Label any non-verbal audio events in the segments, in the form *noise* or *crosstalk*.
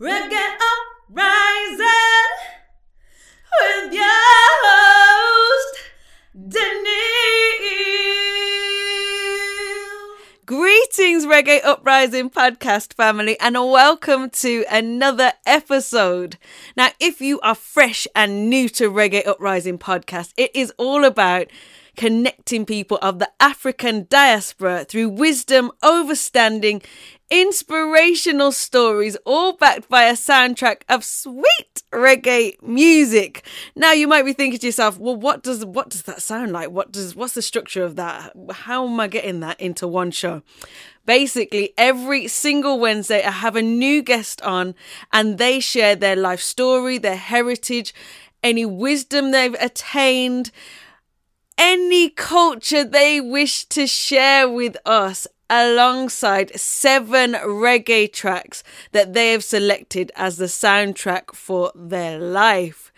Reggae Uprising with your host, Daniel. Greetings, Reggae Uprising podcast family, and welcome to another episode. Now, if you are fresh and new to Reggae Uprising podcast, it is all about connecting people of the African diaspora through wisdom, overstanding, inspirational stories, all backed by a soundtrack of sweet reggae music. Now you might be thinking to yourself, well, what does what does that sound like? What does what's the structure of that? How am I getting that into one show? Basically, every single Wednesday, I have a new guest on, and they share their life story, their heritage, any wisdom they've attained, any culture they wish to share with us alongside seven reggae tracks that they have selected as the soundtrack for their life.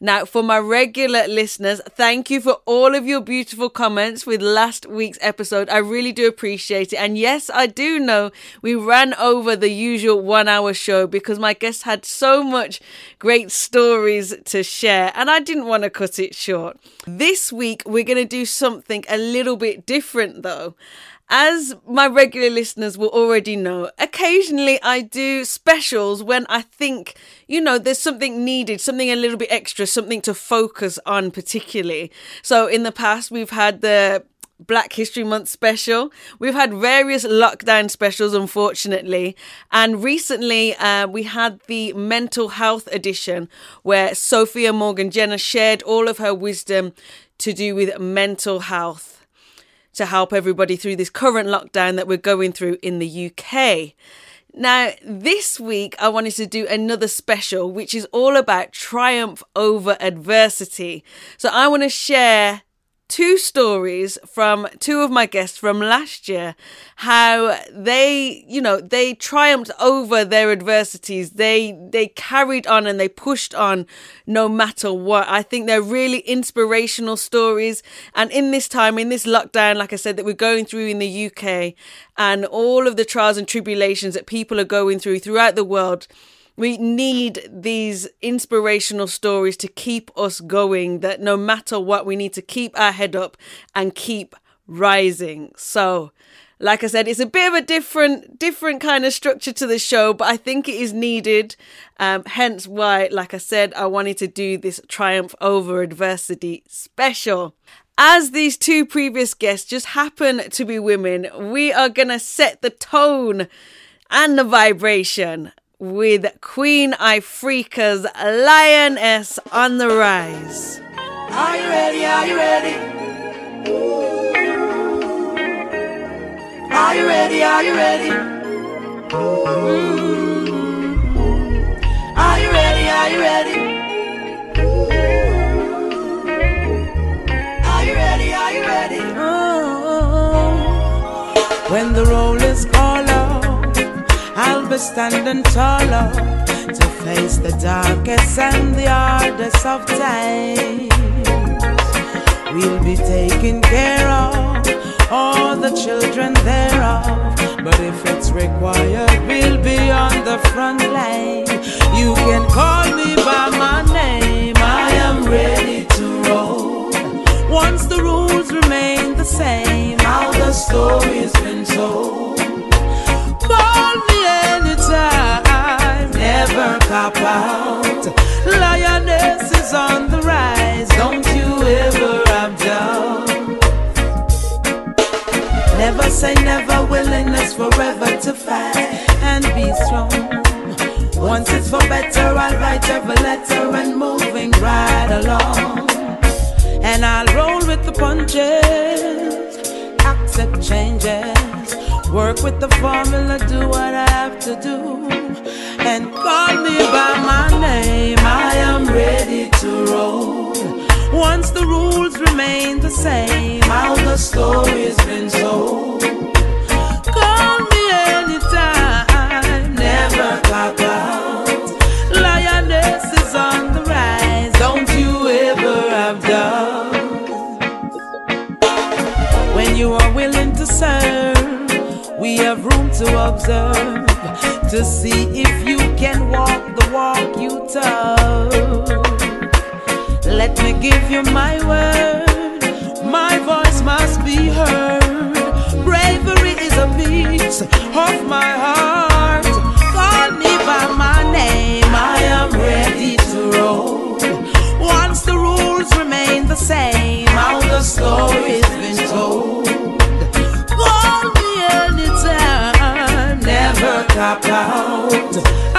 Now, for my regular listeners, thank you for all of your beautiful comments with last week's episode. I really do appreciate it. And yes, I do know we ran over the usual one hour show because my guests had so much great stories to share and I didn't want to cut it short. This week, we're going to do something a little bit different though. As my regular listeners will already know, occasionally I do specials when I think, you know, there's something needed, something a little bit extra, something to focus on particularly. So in the past, we've had the Black History Month special. We've had various lockdown specials, unfortunately. And recently, uh, we had the mental health edition where Sophia Morgan Jenner shared all of her wisdom to do with mental health to help everybody through this current lockdown that we're going through in the UK. Now, this week I wanted to do another special, which is all about triumph over adversity. So I want to share two stories from two of my guests from last year how they you know they triumphed over their adversities. They they carried on and they pushed on no matter what. I think they're really inspirational stories. And in this time in this lockdown like i said that we're going through in the uk and all of the trials and tribulations that people are going through throughout the world we need these inspirational stories to keep us going, that no matter what, we need to keep our head up and keep rising. So, like I said, it's a bit of a different, different kind of structure to the show, but I think it is needed. Um, hence why, like I said, I wanted to do this Triumph Over Adversity special. As these two previous guests just happen to be women, we are going to set the tone and the vibration with Queen Ifrica's Lioness on the Rise. Are you ready? Are you ready? Are you ready? Are you ready? Are you ready? Are you ready? Be standing taller to face the darkest and the hardest of times. We'll be taking care of all the children thereof. But if it's required, we'll be on the front line. You can call me by my name. I am ready to roll. Once the rules remain the same, how the story's been told. Never cop out. Lioness is on the rise, don't you ever have doubt. Never say never, willingness forever to fight and be strong. Once it's for better, I'll write every letter and moving right along. And I'll roll with the punches, accept changes, work with the formula, do what I have to do, and call me by my name. I am ready to roll. Once the rules remain the same, how the story's been told. Call me anytime, never clock out. Lioness is on the rise, don't you ever have doubt. When you are willing to serve, we have room to observe to see if out. Let me give you my word. My voice must be heard. Bravery is a piece of my heart. Call me by my name. I am ready to roll. Once the rules remain the same, how the story's been told. Call me anytime. Never cop out.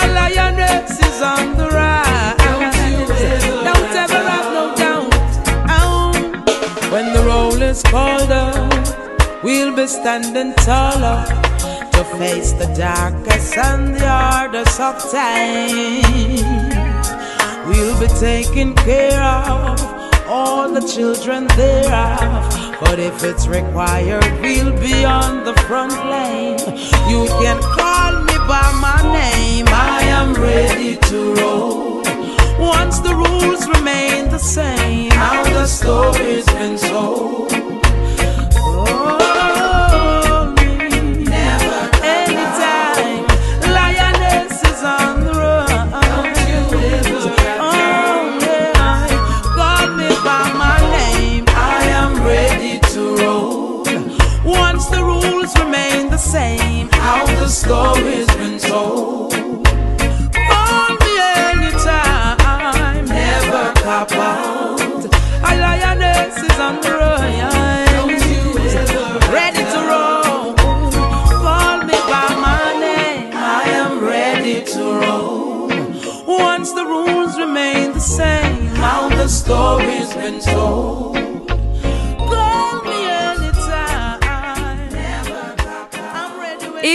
A lioness on the rise. Don't ever have no doubt. Oh, When the roll is called up, we'll be standing taller to face the darkest and the hardest of times. We'll be taking care of all the children thereof. But if it's required, we'll be on the front line. You can by my name. I am ready to roll. Once the rules remain the same, how the story's been told.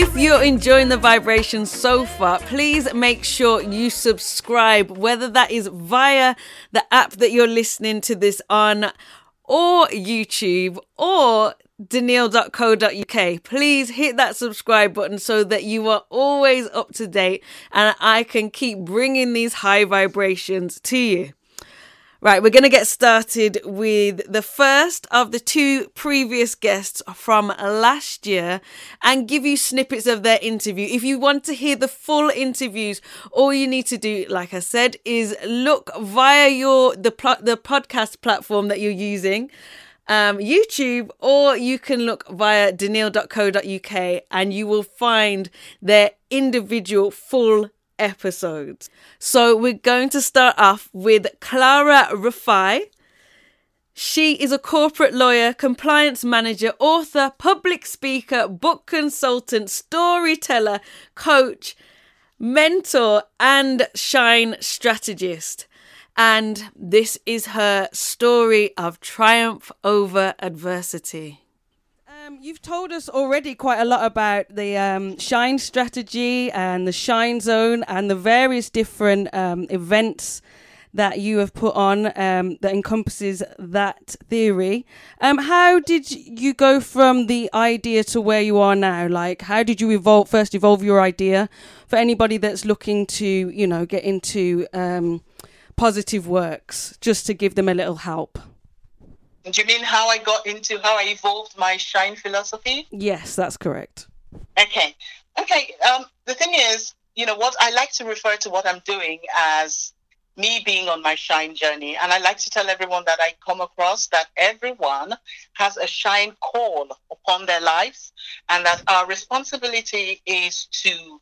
If you're enjoying the vibrations so far, please make sure you subscribe, whether that is via the app that you're listening to this on, or YouTube, or danielle.co.uk. Please hit that subscribe button so that you are always up to date and I can keep bringing these high vibrations to you. Right, we're going to get started with the first of the two previous guests from last year and give you snippets of their interview. If you want to hear the full interviews, all you need to do, like I said, is look via your the the podcast platform that you're using, um, YouTube, or you can look via danielle.co.uk and you will find their individual full episodes. So we're going to start off with Clara Rafai. She is a corporate lawyer, compliance manager, author, public speaker, book consultant, storyteller, coach, mentor, and shine strategist. And this is her story of triumph over adversity. Um, you've told us already quite a lot about the um, Shine strategy and the Shine Zone and the various different um, events that you have put on um, that encompasses that theory. Um, how did you go from the idea to where you are now? Like, how did you evolve? First, evolve your idea for anybody that's looking to, you know, get into um, positive works, just to give them a little help. Do you mean how I got into how I evolved my shine philosophy? Yes, that's correct. Okay. Okay. Um, the thing is, you know, what I like to refer to what I'm doing as me being on my shine journey. And I like to tell everyone that I come across that everyone has a shine call upon their lives and that our responsibility is to,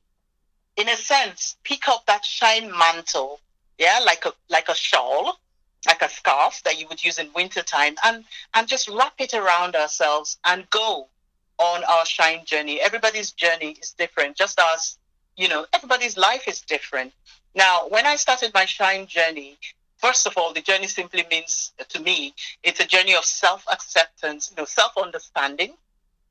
in a sense, pick up that shine mantle. Yeah, like a like a shawl like a scarf that you would use in wintertime and and just wrap it around ourselves and go on our shine journey. Everybody's journey is different just as you know everybody's life is different. Now when i started my shine journey first of all the journey simply means to me it's a journey of self-acceptance you know self-understanding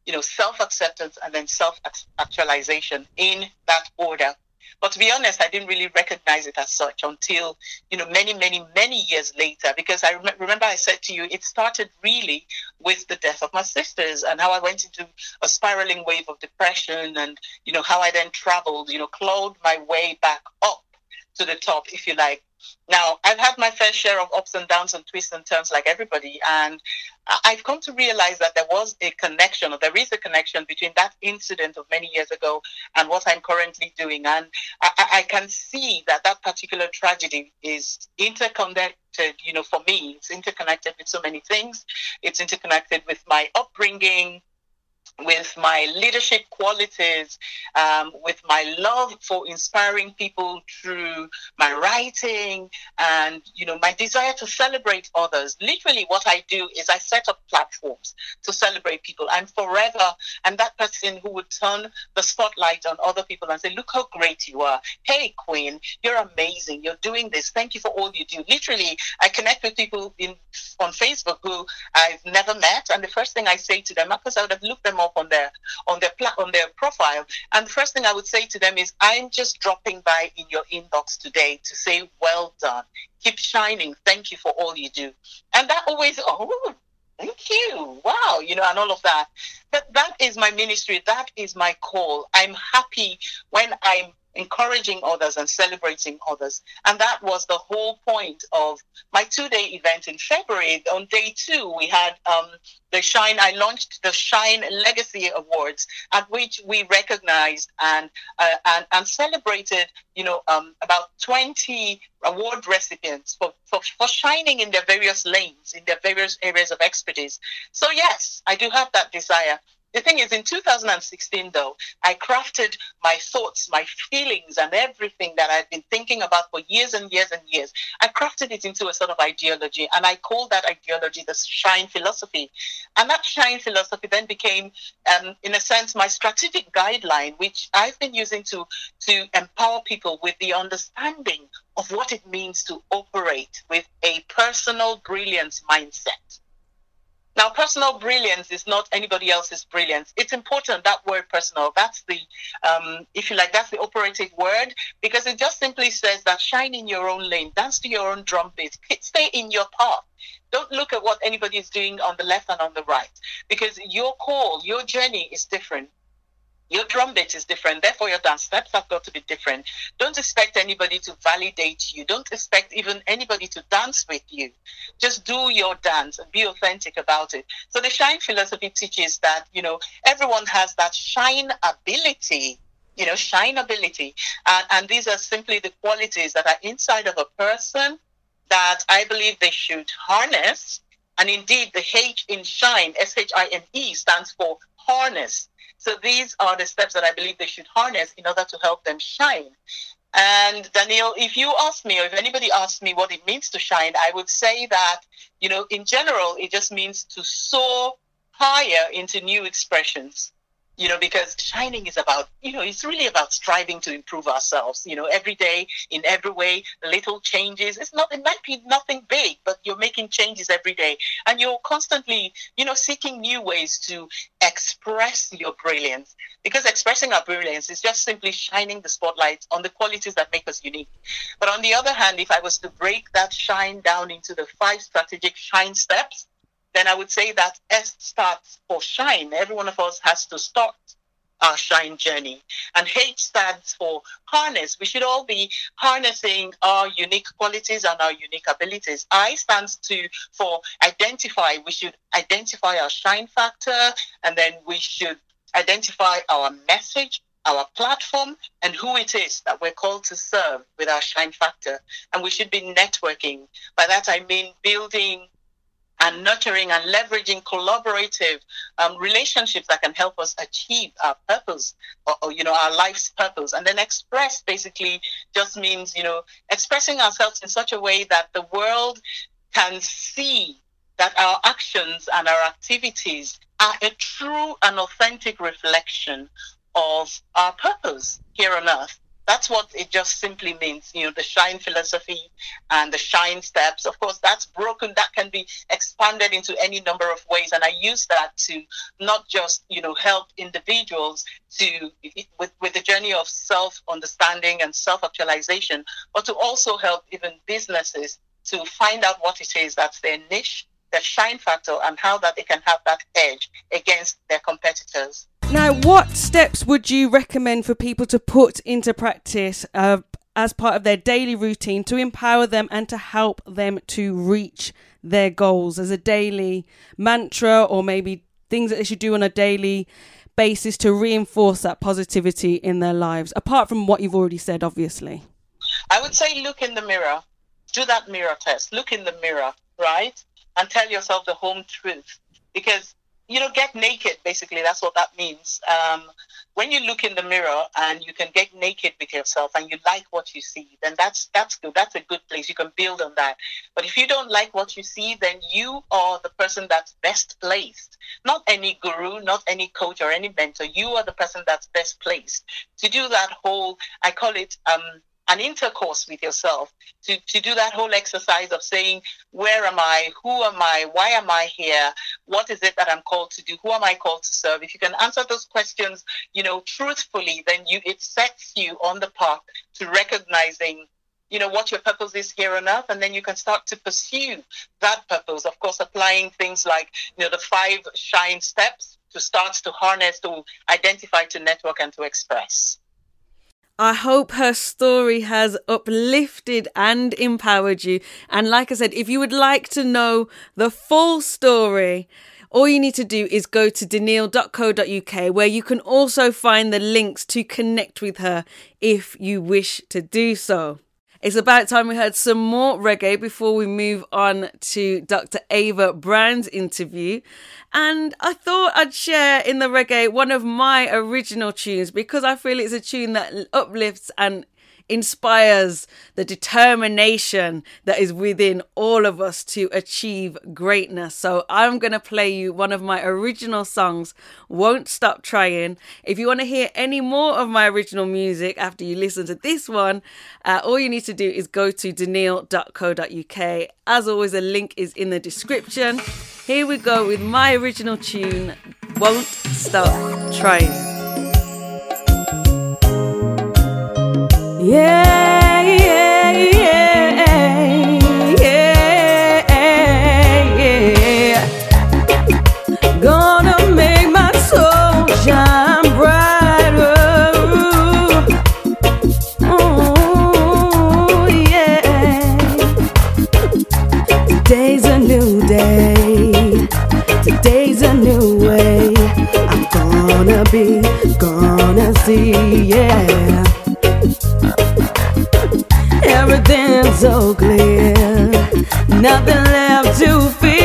you know self-acceptance and then self-actualization in that order but to be honest, I didn't really recognize it as such until, you know, many, many, many years later. Because I rem- remember I said to you, it started really with the death of my sisters and how I went into a spiraling wave of depression and, you know, how I then traveled, you know, clawed my way back up to the top, if you like, Now, I've had my fair share of ups and downs and twists and turns like everybody. And I've come to realize that there was a connection, or there is a connection between that incident of many years ago and what I'm currently doing. And I, I can see that that particular tragedy is interconnected, you know, for me. It's interconnected with so many things. It's interconnected with my upbringing, with my leadership qualities, um, with my love for inspiring people through my writing, and you know my desire to celebrate others. Literally, what I do is I set up platforms to celebrate people. I'm forever and that person who would turn the spotlight on other people and say, "Look how great you are! Hey, Queen, you're amazing. You're doing this. Thank you for all you do." Literally, I connect with people in on Facebook who I've never met, and the first thing I say to them, because I would have looked them up on their on their pla- on their profile. And the first thing I would say to them is, I'm just dropping by in your inbox today to say, well done, keep shining, thank you for all you do. And that always, *laughs* oh, thank you, wow, you know, and all of that. But that is my ministry. That is my call. I'm happy when I'm encouraging others and celebrating others. And that was the whole point of my two day event in February. On day two, we had um, the Shine, I launched the Shine Legacy Awards, at which we recognized and, uh, and, and celebrated, you know, um, about 20 award recipients for, for, for shining in their various lanes, in their various areas of expertise. So, yes, I do have that desire the thing is, in 2016, though, I crafted my thoughts, my feelings, and everything that I've been thinking about for years and years and years. I crafted it into a sort of ideology, and I called that ideology the Shine philosophy. And that Shine philosophy then became, um, in a sense, my strategic guideline, which I've been using to, to empower people with the understanding of what it means to operate with a personal brilliance mindset. Now, personal brilliance is not anybody else's brilliance. It's important that word personal. That's the, um, if you like, that's the operative word because it just simply says that shine in your own lane, dance to your own drum beat, stay in your path. Don't look at what anybody is doing on the left and on the right because your call, your journey is different. Your drum beat is different, therefore your dance steps have got to be different. Don't expect anybody to validate you. Don't expect even anybody to dance with you. Just do your dance and be authentic about it. So the shine philosophy teaches that, you know, everyone has that shine ability you know, shine ability. And, and these are simply the qualities that are inside of a person that I believe they should harness. And indeed, the H in shine, S H I N E, stands for harness. So these are the steps that I believe they should harness in order to help them shine. And Daniel, if you ask me, or if anybody asks me what it means to shine, I would say that, you know, in general, it just means to soar higher into new expressions you know, because shining is about, you know, it's really about striving to improve ourselves, you know, every day in every way, little changes. It's not, it might be nothing big, but you're making changes every day. And you're constantly, you know, seeking new ways to express your brilliance. Because expressing our brilliance is just simply shining the spotlight on the qualities that make us unique. But on the other hand, if I was to break that shine down into the five strategic shine steps, then I would say that S starts for shine. Every one of us has to start our shine journey. And H stands for harness. We should all be harnessing our unique qualities and our unique abilities. I stands to for identify. We should identify our shine factor and then we should identify our message, our platform, and who it is that we're called to serve with our shine factor. And we should be networking. By that I mean building and nurturing and leveraging collaborative um, relationships that can help us achieve our purpose or, or, you know our life's purpose. And then express basically just means you know expressing ourselves in such a way that the world can see that our actions and our activities are a true and authentic reflection of our purpose here on earth that's what it just simply means. You know, the shine philosophy and the shine steps. Of course, that's broken. That can be expanded into any number of ways. And I use that to not just, you know, help individuals to with, with the journey of self understanding and self actualization, but to also help even businesses to find out what it is that's their niche, their shine factor, and how that they can have that edge against their competitors. Now, what steps would you recommend for people to put into practice uh, as part of their daily routine to empower them and to help them to reach their goals as a daily mantra or maybe things that they should do on a daily basis to reinforce that positivity in their lives, apart from what you've already said, obviously? I would say look in the mirror, do that mirror test, look in the mirror, right? And tell yourself the home truth. Because, you know, get naked, basically, that's what that means. Um, when you look in the mirror and you can get naked with yourself and you like what you see, then that's that's good. That's a good place. You can build on that. But if you don't like what you see, then you are the person that's best placed. Not any guru, not any coach or any mentor. You are the person that's best placed to do that whole. I call it um, an intercourse with yourself to, to do that whole exercise of saying, where am I? Who am I? Why am I here? What is it that I'm called to do? Who am I called to serve? If you can answer those questions, you know, truthfully, then you it sets you on the path to recognizing you know what your purpose is here on earth and then you can start to pursue that purpose of course applying things like you know the five shine steps to start to harness to identify to network and to express I hope her story has uplifted and empowered you. And like I said, if you would like to know the full story, all you need to do is go to danielle.co.uk where you can also find the links to connect with her if you wish to do so. It's about time we heard some more reggae before we move on to Dr. Ava Brown's interview. And I thought I'd share in the reggae one of my original tunes because I feel it's a tune that uplifts and inspires the determination that is within all of us to achieve greatness. So I'm going to play you one of my original songs, Won't Stop Trying. If you want to hear any more of my original music after you listen to this one, uh, all you need to do is go to danielle.co.uk. As always, a link is in the description. Here we go with my original tune, Won't Stop Trying. Yeah, yeah, yeah, yeah, yeah. Gonna make my soul shine brighter. Oh, yeah. Today's a new day. Today's a new way. I'm gonna be, gonna see, yeah everything's so clear. Nothing left to fear.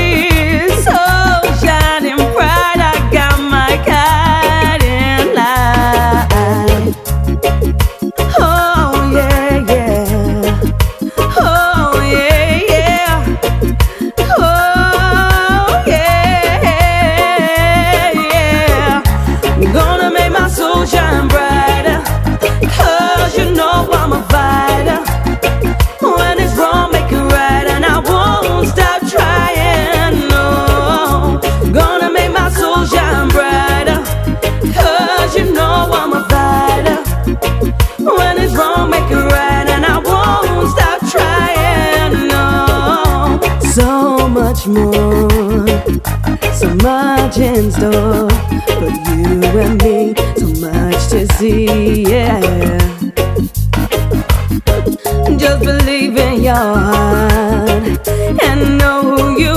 So much in store for you and me, so much to see, yeah. Just believe in your heart and know who you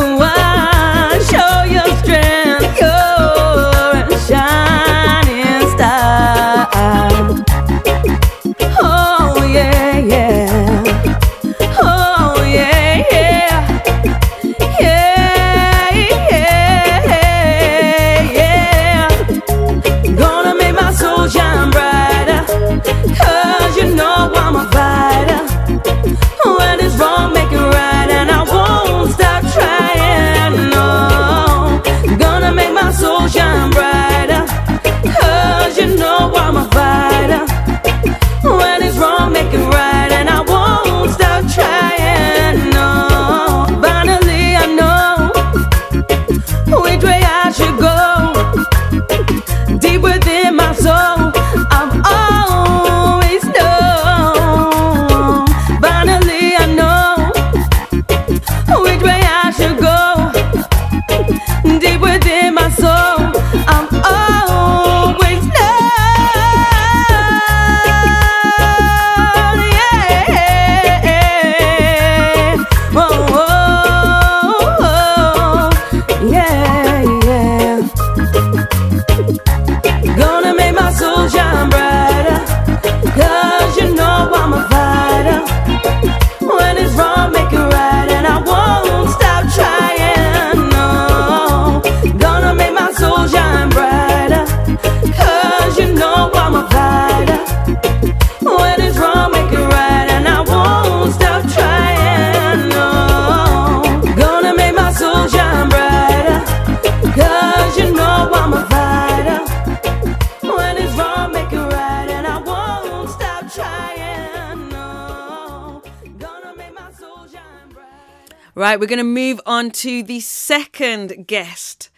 Right, we're going to move on to the second guest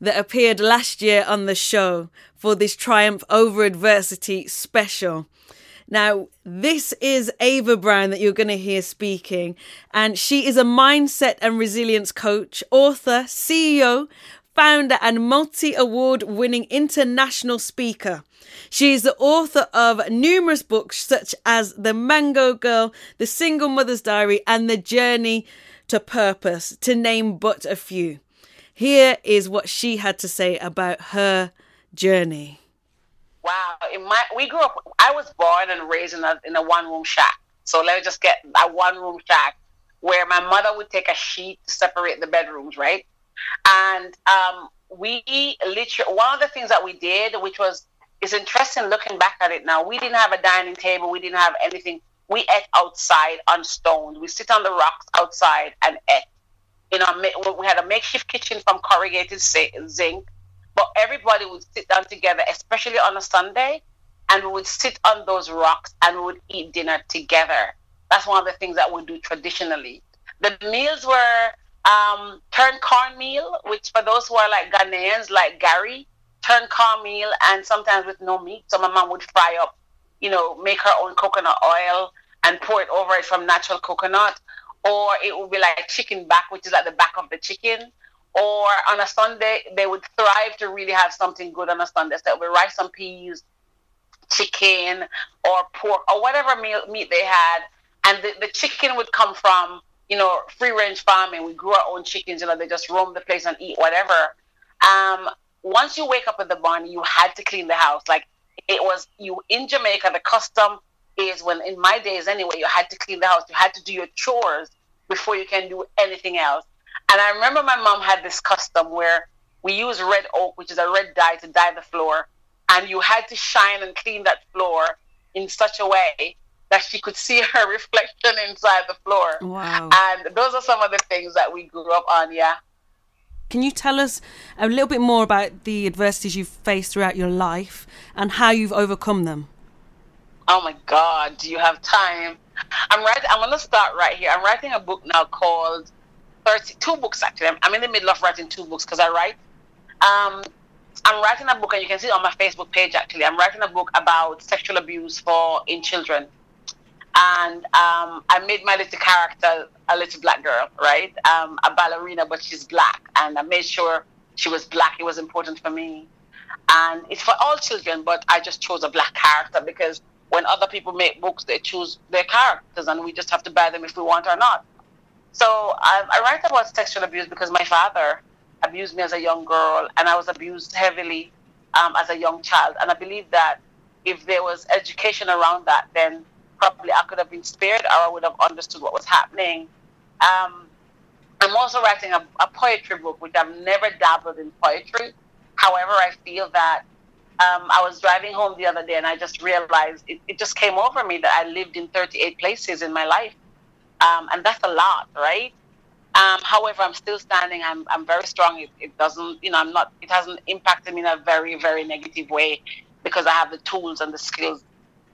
that appeared last year on the show for this Triumph Over Adversity special. Now, this is Ava Brown that you're going to hear speaking, and she is a mindset and resilience coach, author, CEO, founder, and multi award winning international speaker. She is the author of numerous books such as The Mango Girl, The Single Mother's Diary, and The Journey to Purpose, to name but a few. Here is what she had to say about her journey. Wow, in my we grew up. I was born and raised in a in a one room shack. So let me just get a one room shack where my mother would take a sheet to separate the bedrooms, right? And um, we literally one of the things that we did, which was is interesting looking back at it now. We didn't have a dining table. We didn't have anything. We ate outside on stones. We sit on the rocks outside and ate. You know, we had a makeshift kitchen from corrugated zinc but everybody would sit down together, especially on a Sunday, and we would sit on those rocks and we would eat dinner together. That's one of the things that we do traditionally. The meals were um, turn cornmeal, which for those who are like Ghanaians, like gari, turn cornmeal, and sometimes with no meat. So my mom would fry up, you know, make her own coconut oil and pour it over it from natural coconut. Or it would be like chicken back, which is at the back of the chicken or on a Sunday, they would thrive to really have something good on a Sunday. So it would be rice and peas, chicken, or pork, or whatever meal, meat they had. And the, the chicken would come from, you know, free range farming. We grew our own chickens, you know, they just roam the place and eat whatever. Um, once you wake up in the morning, you had to clean the house. Like it was you in Jamaica, the custom is when in my days anyway, you had to clean the house. You had to do your chores before you can do anything else. And I remember my mom had this custom where we use red oak, which is a red dye, to dye the floor. And you had to shine and clean that floor in such a way that she could see *laughs* her reflection inside the floor. Wow. And those are some of the things that we grew up on, yeah. Can you tell us a little bit more about the adversities you've faced throughout your life and how you've overcome them? Oh my God, do you have time? I'm writing. I'm gonna start right here. I'm writing a book now called 30, two books actually. I'm, I'm in the middle of writing two books because I write. Um, I'm writing a book, and you can see it on my Facebook page actually. I'm writing a book about sexual abuse for in children, and um, I made my little character a little black girl, right? Um, a ballerina, but she's black, and I made sure she was black. It was important for me, and it's for all children, but I just chose a black character because when other people make books, they choose their characters, and we just have to buy them if we want or not. So I, I write about sexual abuse because my father abused me as a young girl, and I was abused heavily um, as a young child. And I believe that if there was education around that, then probably I could have been spared or I would have understood what was happening. Um, I'm also writing a, a, poetry book, which I've never dabbled in poetry. However, I feel that um, I was driving home the other day and I just realized it, it just came over me that I lived in 38 places in my life um, and that's a lot, right? Um, however, I'm still standing. I'm, I'm very strong. It, it doesn't, you know, I'm not, it hasn't impacted me in a very, very negative way because I have the tools and the skills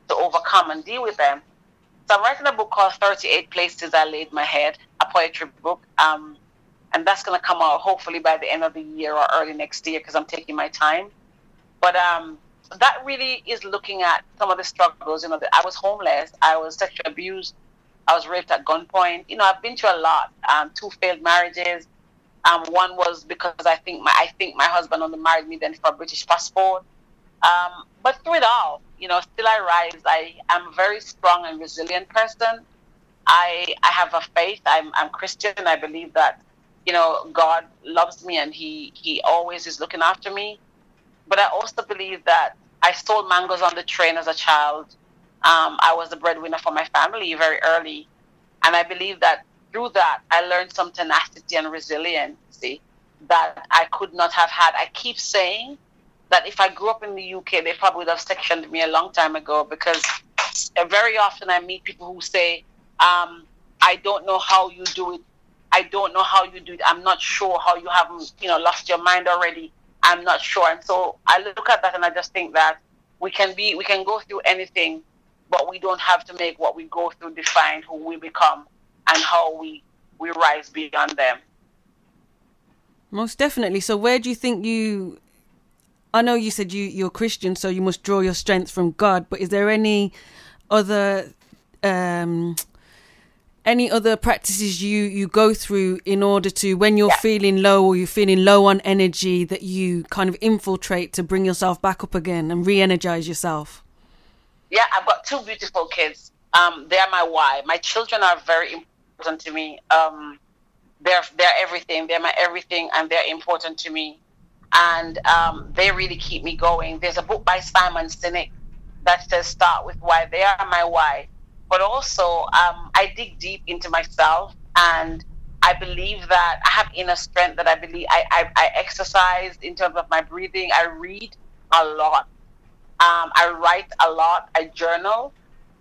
to overcome and deal with them. So I'm writing a book called 38 Places I Laid My Head, a poetry book. Um, and that's going to come out hopefully by the end of the year or early next year because I'm taking my time. But um, that really is looking at some of the struggles. You know, I was homeless, I was sexually abused, I was raped at gunpoint. You know, I've been through a lot. Um, two failed marriages. Um, one was because I think my I think my husband only married me then for a British passport. Um, but through it all, you know, still I rise. I am a very strong and resilient person. I I have a faith. I'm I'm Christian. I believe that you know God loves me and he he always is looking after me. But I also believe that I sold mangoes on the train as a child um, I was the breadwinner for my family very early. And I believe that through that, I learned some tenacity and resiliency that I could not have had. I keep saying that if I grew up in the UK, they probably would have sectioned me a long time ago because very often I meet people who say, um, I don't know how you do it. I don't know how you do it. I'm not sure how you haven't, you know, lost your mind already. I'm not sure. And so I look at that and I just think that we can be, we can go through anything but we don't have to make what we go through define who we become and how we we rise beyond them. Most definitely. So, where do you think you? I know you said you you're Christian, so you must draw your strength from God. But is there any other um, any other practices you you go through in order to when you're Yeah. feeling low or you're feeling low on energy that you kind of infiltrate to bring yourself back up again and re-energize yourself? Yeah, I've got two beautiful kids. Um, they're my why. My children are very important to me. Um, they're they're everything. They're my everything, and they're important to me. And um, they really keep me going. There's a book by Simon Sinek that says "Start with why." They are my why. But also, um, I dig deep into myself, and I believe that I have inner strength. That I believe I, I, I exercise in terms of my breathing. I read a lot. Um, I write a lot. I journal.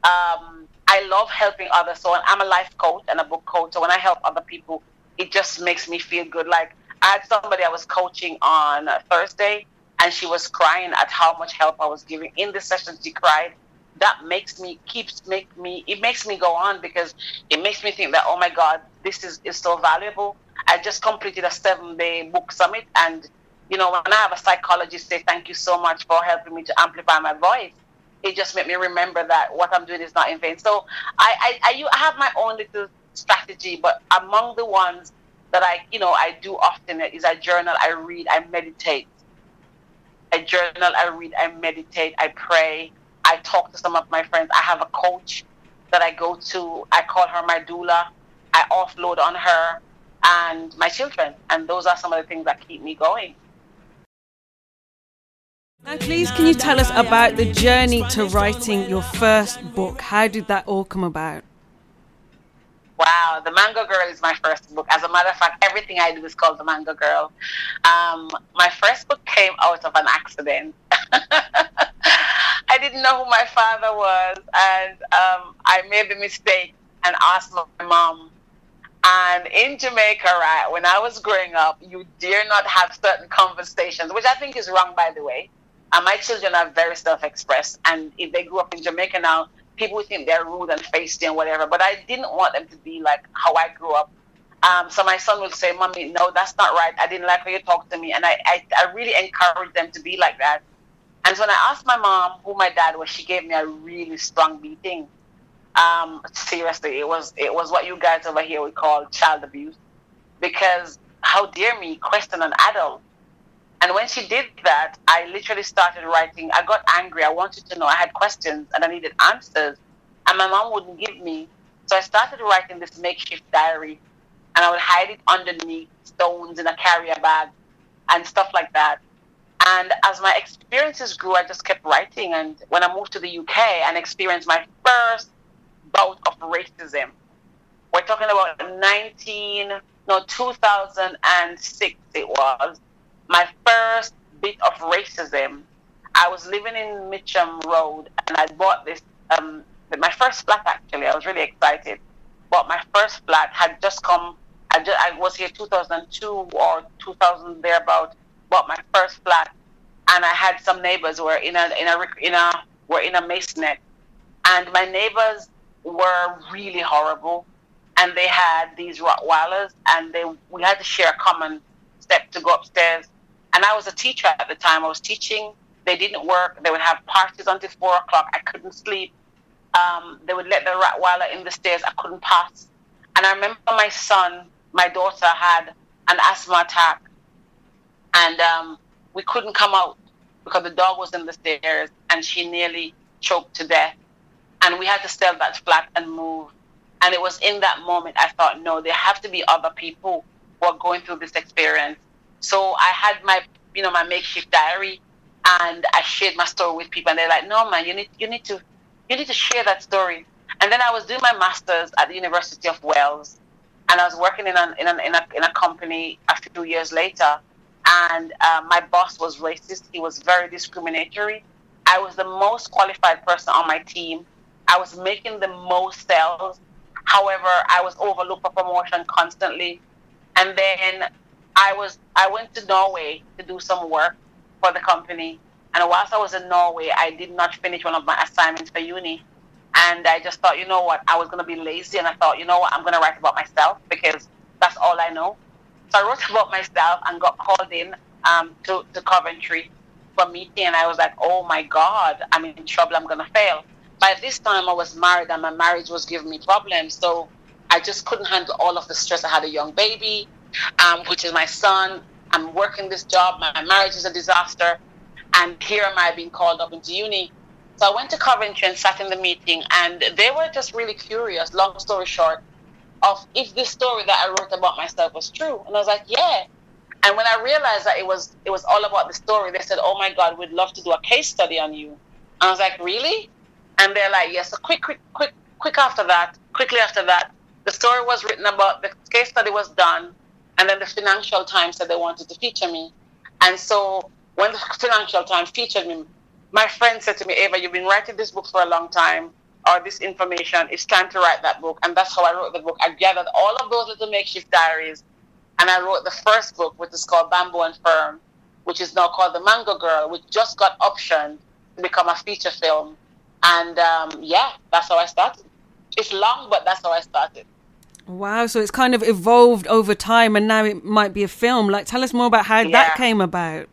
Um, I love helping others. So I'm a life coach and a book coach. So when I help other people, it just makes me feel good. Like I had somebody I was coaching on Thursday, and she was crying at how much help I was giving. In the session, she cried. That makes me keeps make me. It makes me go on because it makes me think that oh my God, this is is so valuable. I just completed a seven day book summit, and you know when I have a psychologist say thank you so much for helping me to amplify my voice it just made me remember that what I'm doing is not in vain. So I, I, I, you- I have my own little strategy, but among the ones that I, you know, I do often is I journal, I read, I meditate. I journal, I read, I meditate, I pray, I talk to some of my friends. I have a coach that I go to. I call her my doula. I offload on her and my children. And those are some of the things that keep me going. Now, please, can you tell us about the journey to writing your first book? How did that all come about? Wow, The Mango Girl is my first book. As a matter of fact, everything I do is called The Mango Girl. Um, my first book came out of an accident. *laughs* I didn't know who my father was, and um, I made the mistake and asked my mom. And in Jamaica, right, when I was growing up, you dare not have certain conversations, which I think is wrong, by the way. And my children are very self-expressed, and if they grew up in Jamaica now, people think they're rude and feisty and whatever. But I didn't want them to be like how I grew up. Um, so my son would say, "Mommy, no, that's not right. I didn't like how you talked to me," and I, I, I really encouraged them to be like that. And so when I asked my mom who my dad was, she gave me a really strong beating. Um, seriously, it was it was what you guys over here would call child abuse, because how dare me question an adult? And when she did that, I literally started writing. I got angry. I wanted to know. I had questions and I needed answers, and my mom wouldn't give me. So I started writing this makeshift diary, and I would hide it underneath stones in a carrier bag and stuff like that. And as my experiences grew, I just kept writing. And when I moved to the UK and experienced my first bout of racism, we're talking about 19, no, 2006 it was, my first bit of racism. I was living in Mitcham Road and I bought this, um, my first flat actually. I was really excited. Bought my first flat, had just come, I, just, I was here 2002 or 2000 thereabout. Bought my first flat and I had some neighbors were in a, in a, in a, were in a masonette. And my neighbors were really horrible and they had these Rottweilers, and they we had to share a common step to go upstairs. And I was a teacher at the time. I was teaching. They didn't work. They would have parties until four o'clock. I couldn't sleep. Um, they would let the Rottweiler in the stairs. I couldn't pass. And I remember my son, my daughter had an asthma attack, and um, we couldn't come out because the dog was in the stairs, and she nearly choked to death. And we had to sell that flat and move. And it was in that moment I thought, no, there have to be other people who are going through this experience. So I had my, you know, my makeshift diary, and I shared my story with people, and they're like, no, man, you need, you need to, you need to share that story. And then I was doing my masters at the University of Wales, and I was working in a in a in a, in a company a few years later, and uh, my boss was racist. He was very discriminatory. I was the most qualified person on my team. I was making the most sales. However, I was overlooked for promotion constantly. And then I was I went to Norway to do some work for the company. And whilst I was in Norway, I did not finish one of my assignments for uni. And I just thought, you know what, I was going to be lazy. And I thought, you know what, I'm going to write about myself because that's all I know. So I wrote about myself and got called in um, to, to Coventry for a meeting. And I was like, oh my God, I'm in trouble. I'm going to fail. By this time, I was married and my marriage was giving me problems. So I just couldn't handle all of the stress. I had a young baby, um, which is my son. I'm working this job. My marriage is a disaster. And here am I being called up into uni. So I went to Coventry and sat in the meeting, and they were just really curious, long story short, of if this story that I wrote about myself was true. And I was like, yeah. And when I realized that it was it was all about the story, they said, "Oh my God, we'd love to do a case study on you." And I was like, "Really?" And they're like, "Yes." So quick, quick, quick, quick after that, quickly after that, the story was written about. The case study was done, and then the Financial Times said they wanted to feature me. And so when the Financial Times featured me, my friend said to me, Ava, you've been writing this book for a long time, or this information. It's time to write that book. And that's how I wrote the book. I gathered all of those little makeshift diaries, and I wrote the first book, which is called Bamboo and Fern, which is now called The Mango Girl, which just got optioned to become a feature film. And um, yeah, that's how I started. It's long, but that's how I started. Wow, so it's kind of evolved over time and now it might be a film. Like tell us more about how Yeah. that came about.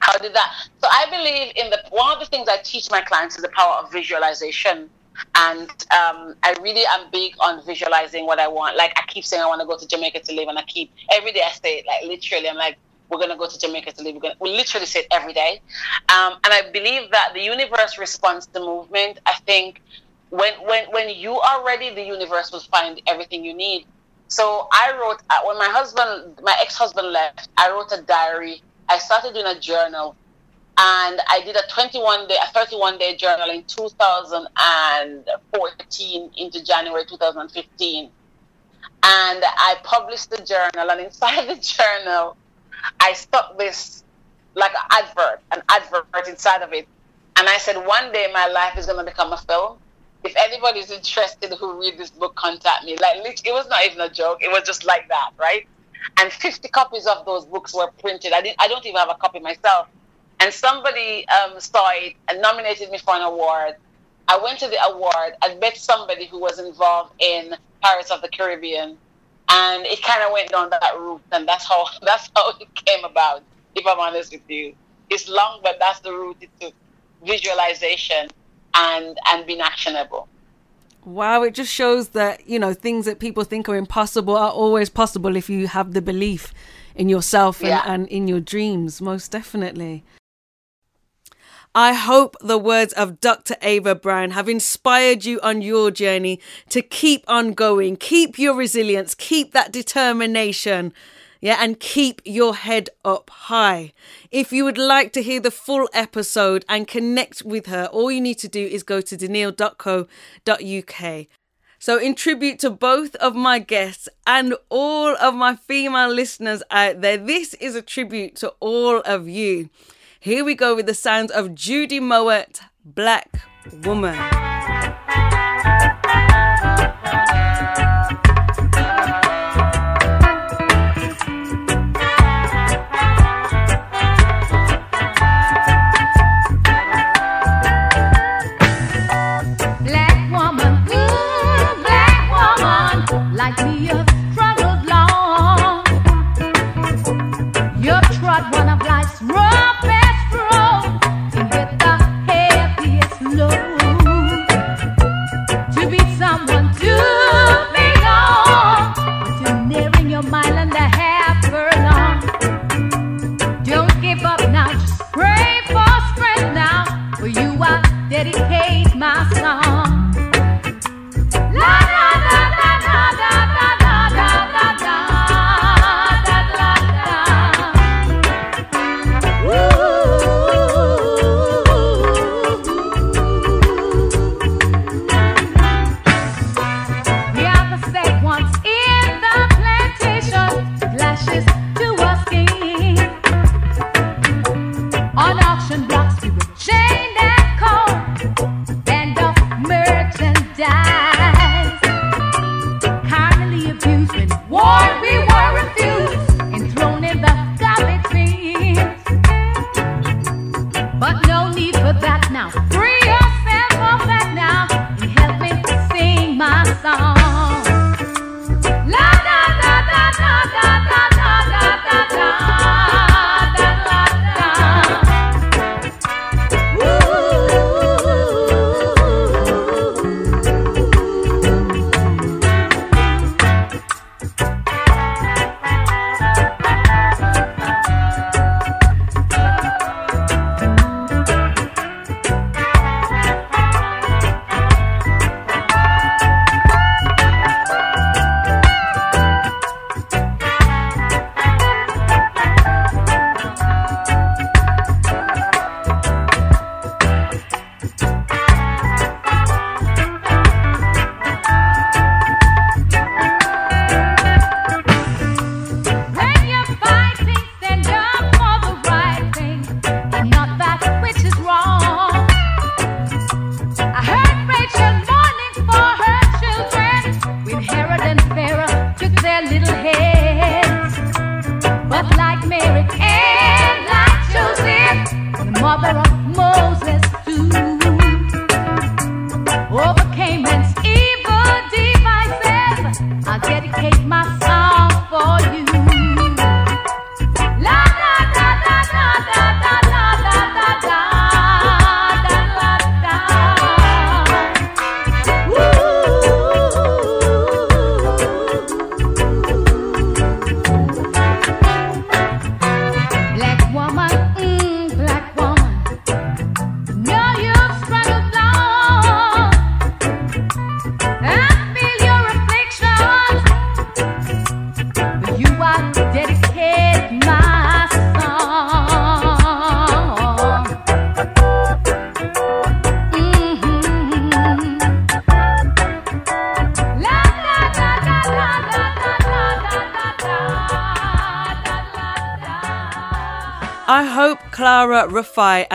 How did that? So I believe in the one of the things I teach my clients is the power of visualization. And um, I really am big on visualizing what I want. Like I keep saying I want to go to Jamaica to live, and I keep every day I say it. Like literally, I'm like, we're gonna go to Jamaica to live. We're gonna, we literally say it every day. Um, and I believe that the universe responds to movement. I think when when when you are ready, the universe will find everything you need. So I wrote uh, when my husband, my ex-husband left. I wrote a diary. I started doing a journal, and I did a 21 day, a 31 day journal in 2014 into January 2015, and I published the journal. And inside the journal, I stuck this like an advert, an advert inside of it, and I said, one day my life is going to become a film if anybody's interested who read this book, contact me. Like, it was not even a joke. It was just like that, right? And 50 copies of those books were printed. I didn't. I don't even have a copy myself. And somebody um, saw it and nominated me for an award. I went to the award. I met somebody who was involved in Pirates of the Caribbean, and it kind of went down that route. And that's how *laughs* that's how it came about. If I'm honest with you, it's long, but that's the route it took. Visualization and and being actionable. Wow, it just shows that, you know, things that people think are impossible are always possible if you have the belief in yourself and, Yeah. and in your dreams, most definitely. I hope the words of Dr. Ava Brown have inspired you on your journey to keep on going, keep your resilience, keep that determination. Yeah, and keep your head up high. If you would like to hear the full episode and connect with her, all you need to do is go to daniil.co.uk. So, in tribute to both of my guests and all of my female listeners out there, this is a tribute to all of you. Here we go with the sounds of Judy Mowatt, Black Woman.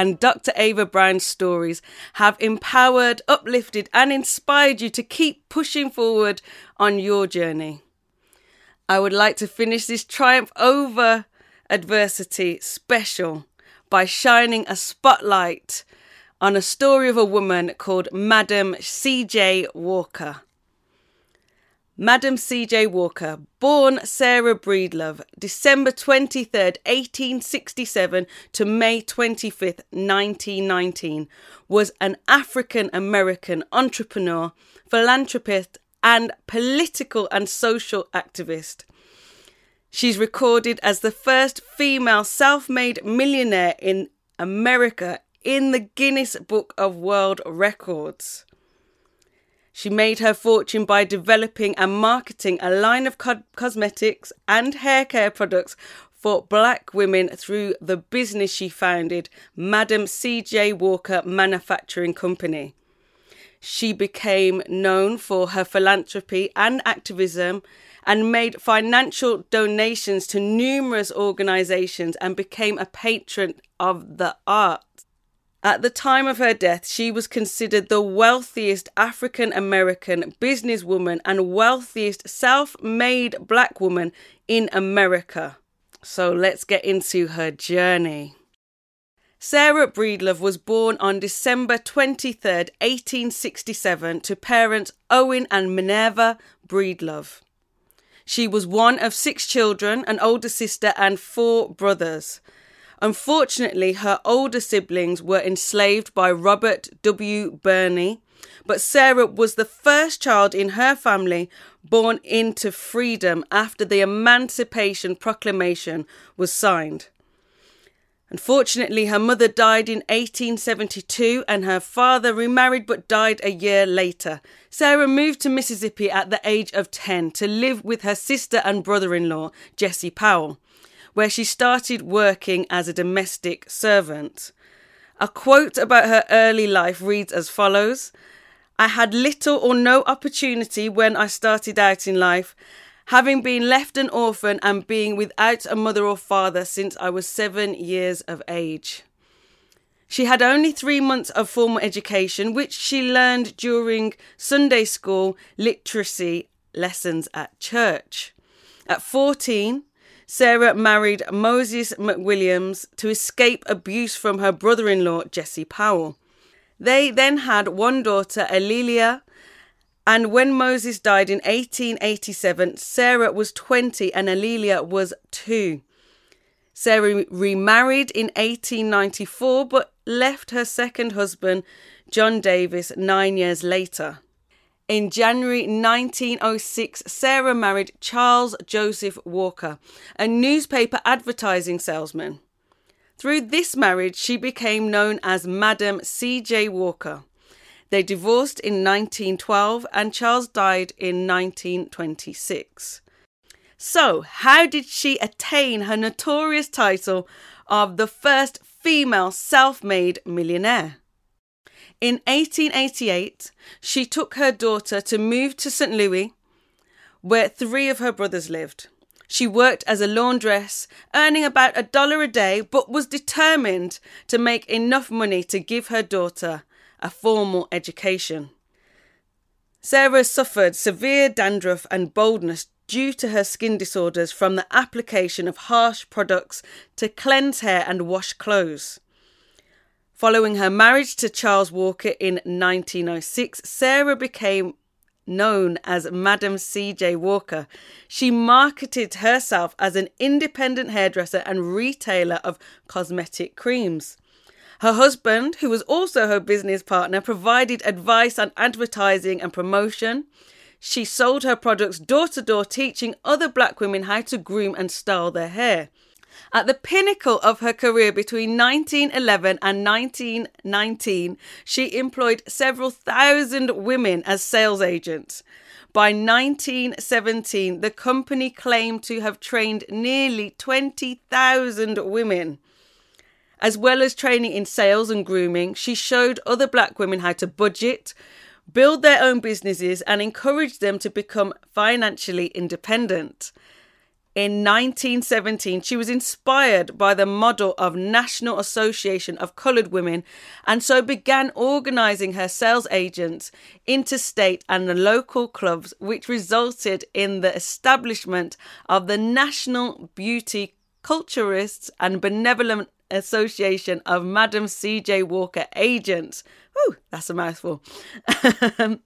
And Dr. Ava Brown's stories have empowered, uplifted, and inspired you to keep pushing forward on your journey. I would like to finish this triumph over adversity special by shining a spotlight on a story of a woman called Madam C.J. Walker. Madam C.J. Walker, born Sarah Breedlove, December 23rd, 1867 to May 25th, 1919, was an African American entrepreneur, philanthropist, and political and social activist. She's recorded as the first female self made millionaire in America in the Guinness Book of World Records. She made her fortune by developing and marketing a line of co- cosmetics and hair care products for black women through the business she founded, Madam C.J. Walker Manufacturing Company. She became known for her philanthropy and activism and made financial donations to numerous organizations and became a patron of the arts. At the time of her death, she was considered the wealthiest African American businesswoman and wealthiest self made black woman in America. So let's get into her journey. Sarah Breedlove was born on December 23rd, 1867, to parents Owen and Minerva Breedlove. She was one of six children, an older sister, and four brothers. Unfortunately, her older siblings were enslaved by Robert W. Burney, but Sarah was the first child in her family born into freedom after the Emancipation Proclamation was signed. Unfortunately, her mother died in 1872 and her father remarried but died a year later. Sarah moved to Mississippi at the age of 10 to live with her sister and brother in law, Jesse Powell, where she started working as a domestic servant. A quote about her early life reads as follows I had little or no opportunity when I started out in life, having been left an orphan and being without a mother or father since I was seven years of age. She had only three months of formal education, which she learned during Sunday school literacy lessons at church. At 14, Sarah married Moses McWilliams to escape abuse from her brother in law, Jesse Powell. They then had one daughter, A'Lelia, And when Moses died in 1887, Sarah was 20 and A'Lelia was 2. Sarah remarried in 1894 but left her second husband, John Davis, nine years later. In January 1906, Sarah married Charles Joseph Walker, a newspaper advertising salesman. Through this marriage, she became known as Madam C.J. Walker. They divorced in 1912 and Charles died in 1926. So, how did she attain her notorious title of the first female self made millionaire? In 1888, she took her daughter to move to St. Louis, where three of her brothers lived. She worked as a laundress, earning about a dollar a day, but was determined to make enough money to give her daughter a formal education. Sarah suffered severe dandruff and baldness due to her skin disorders from the application of harsh products to cleanse hair and wash clothes. Following her marriage to Charles Walker in 1906, Sarah became known as Madam C.J. Walker. She marketed herself as an independent hairdresser and retailer of cosmetic creams. Her husband, who was also her business partner, provided advice on advertising and promotion. She sold her products door to door, teaching other black women how to groom and style their hair. At the pinnacle of her career between 1911 and 1919, she employed several thousand women as sales agents. By 1917, the company claimed to have trained nearly 20,000 women. As well as training in sales and grooming, she showed other black women how to budget, build their own businesses, and encouraged them to become financially independent. In 1917, she was inspired by the model of National Association of Coloured Women and so began organising her sales agents, interstate, and the local clubs, which resulted in the establishment of the National Beauty Culturists and Benevolent Association of Madam C.J. Walker Agents. Whew, that's a mouthful. *laughs* Um,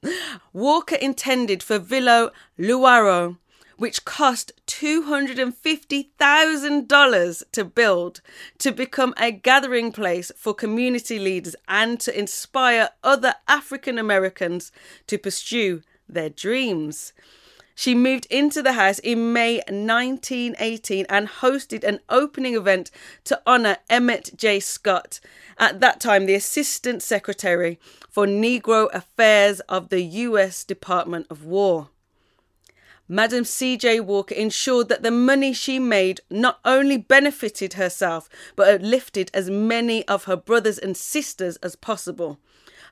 Walker intended for Villa Lewaro which cost $250,000 to build, to become a gathering place for community leaders and to inspire other African Americans to pursue their dreams. She moved into the house in May 1918 and hosted an opening event to honour Emmett J. Scott, at that time the Assistant Secretary for Negro Affairs of the U.S. Department of War. Madam C.J. Walker ensured that the money she made not only benefited herself, but uplifted as many of her brothers and sisters as possible.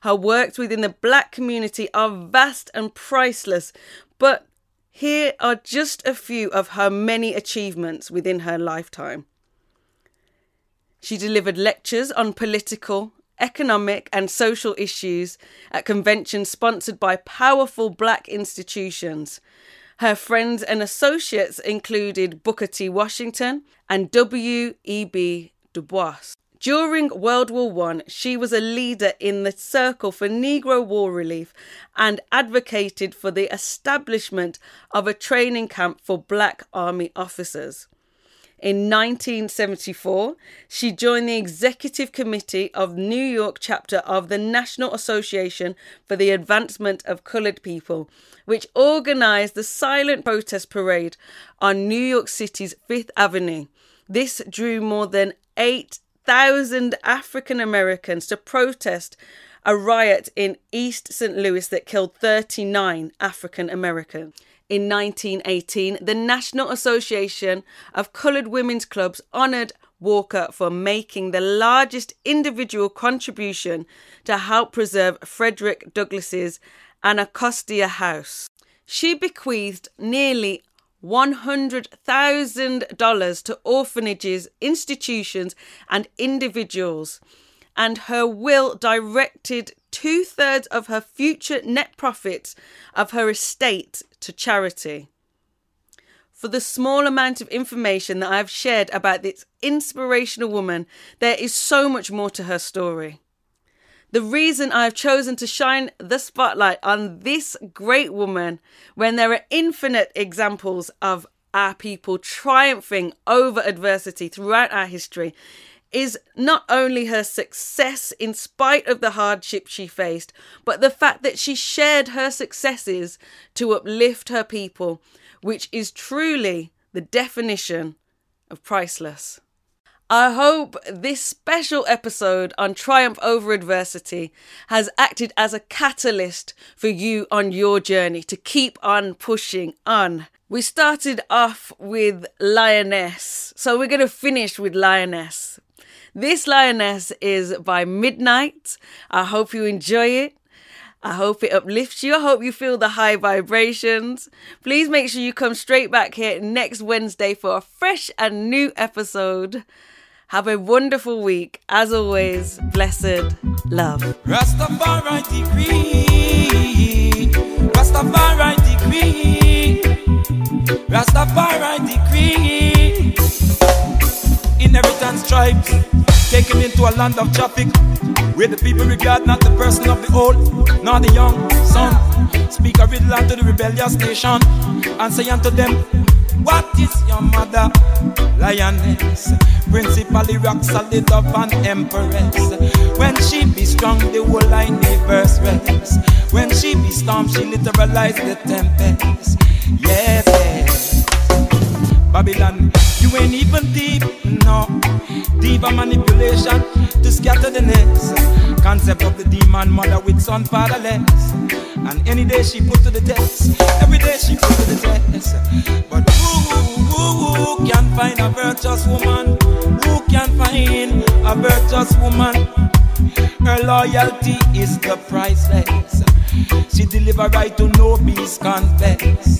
Her works within the black community are vast and priceless, but here are just a few of her many achievements within her lifetime. She delivered lectures on political, economic, and social issues at conventions sponsored by powerful black institutions. Her friends and associates included Booker T. Washington and W.E.B. Du Bois. During World War I, she was a leader in the Circle for Negro War Relief and advocated for the establishment of a training camp for black army officers. In 1974, she joined the executive committee of New York chapter of the National Association for the Advancement of Colored People, which organized the silent protest parade on New York City's Fifth Avenue. This drew more than 8,000 African Americans to protest a riot in East St. Louis that killed 39 African Americans. In 1918, the National Association of Coloured Women's Clubs honoured Walker for making the largest individual contribution to help preserve Frederick Douglass's Anacostia House. She bequeathed nearly $100,000 to orphanages, institutions, and individuals, and her will directed two thirds of her future net profits of her estate to charity. For the small amount of information that I have shared about this inspirational woman, there is so much more to her story. the reason I've chosen to shine the spotlight on this great woman when there are infinite examples of our people triumphing over adversity throughout our history is not only her success in spite of the hardship she faced, but the fact that she shared her successes to uplift her people, which is truly the definition of priceless. I hope this special episode on triumph over adversity has acted as a catalyst for you on your journey to keep on pushing on. We started off with Lioness, so we're going to finish with Lioness. This Lioness is by Midnite. I hope you enjoy it. I hope it uplifts you. I hope you feel the high vibrations. Please make sure you come straight back here next Wednesday for a fresh and new episode. Have a wonderful week. As always, blessed love. Rastafari decree. Rastafari decree. Rastafari decree. Inheritance tribes taken into a land of traffic where the people regard not the person of the old nor the young son. Speak a riddle unto the rebellious nation and say unto them, What is your mother? Lioness, principally rock solid of an empress. When she be strong, the whole universe rests. When she be storm, she literalize the tempest. Yes. Babylon, you ain't even deep, no. Diva manipulation to scatter the nest. Concept of the demon mother with son fatherless. And any day she put to the test, every day she put to the test. But who, who, who can find a virtuous woman? Who can find a virtuous woman? Her loyalty is the priceless. She deliver right to no beast confess.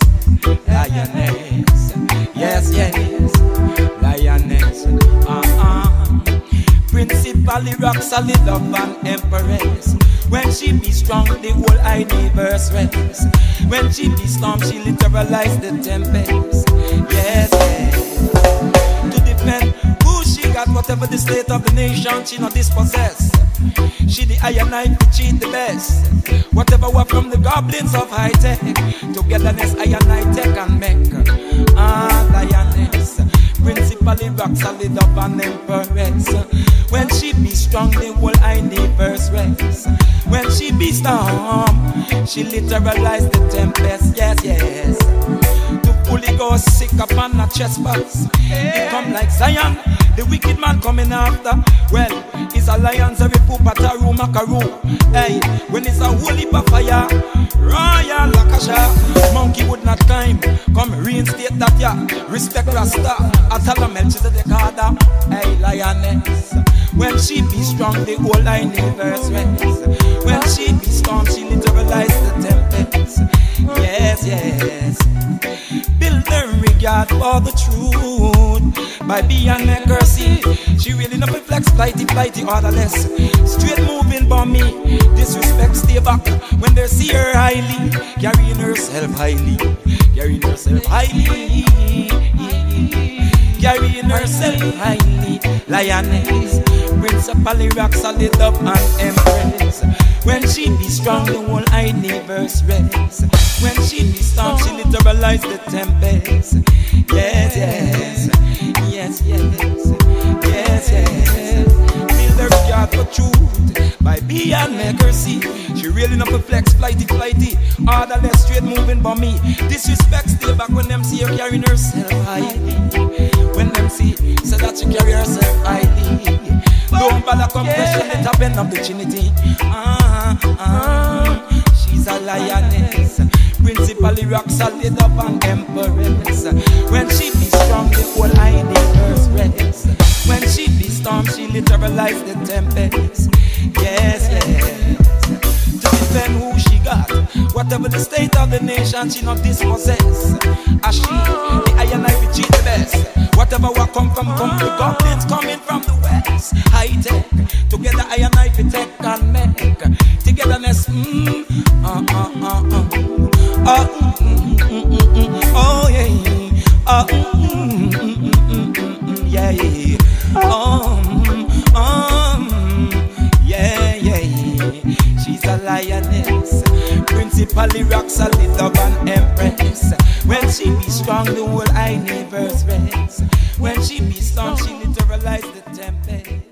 Lioness, Principally rock solid of an empress. When she be strong, the whole universe rests. When she be storm, she literalize the tempest. Yes, yes. To defend who she got, whatever the state of the nation, she not dispossess. She the iron knife cheat the best. Whatever were from the goblins of high tech. Togetherness, iron knife tech and make. Ah, lioness. Principally rock solid of an empress. When she be strong, the whole universe rests. When she be storm, she literalize the tempest. Yes, yes. Holy Ghost sick upon a trespass. It come like Zion, the wicked man coming after. Well, it's a lion's every poop at a room, macaroo. Hey, when it's a holy fire, royal lakasha. Monkey would not climb. Come reinstate that, yeah. Respect Rasta. I tell them, Melchizedek order. Hey, lioness. When she be strong, the whole universe rests. When she be strong, she literalize the tempest. Yes, yes. Build the regard for the truth by being her see. She really not flex, flighty, flighty, orderless. Straight moving by me. Disrespect, stay back when they see her highly. Carrying herself highly. Carrying herself highly. Carrying herself highly. Lioness. Principally rock solid up and empress. When she be strong, the whole universe rests. When she be strong, she literalize the tempest. Yes, yes, yes, yes, yes, yes. Build her regard for truth by be and make her see. She really not flex, flighty, flighty. Orderless, straight moving by me. Disrespect stay back when them see her carrying herself highly. When them see, say that she carry herself highly. Don't bother come question it of the Trinity. Ah, ah, she's a lioness. Principally rock solid up and empress. When she be strong, the whole universe rests. When she be storm, she literalize the tempest. Yes, yes. To defend who she got. Whatever the state of the nation, she not dispossess. As she, the iron I cheat the best. Whatever what come from, come the goblins coming from the west. High tech, together iron I tech and make. Togetherness, mm, uh, uh, uh, uh. Oh, mm, mm, mm, mm, mm. oh yeah, oh, mm, mm, mm, mm, mm, mm. Oh, mm, oh, mm, yeah, yeah. lioness. Principally rocks a little of an empress. When she be strong, the whole I universe rest. When she be strong, she literalize the tempest.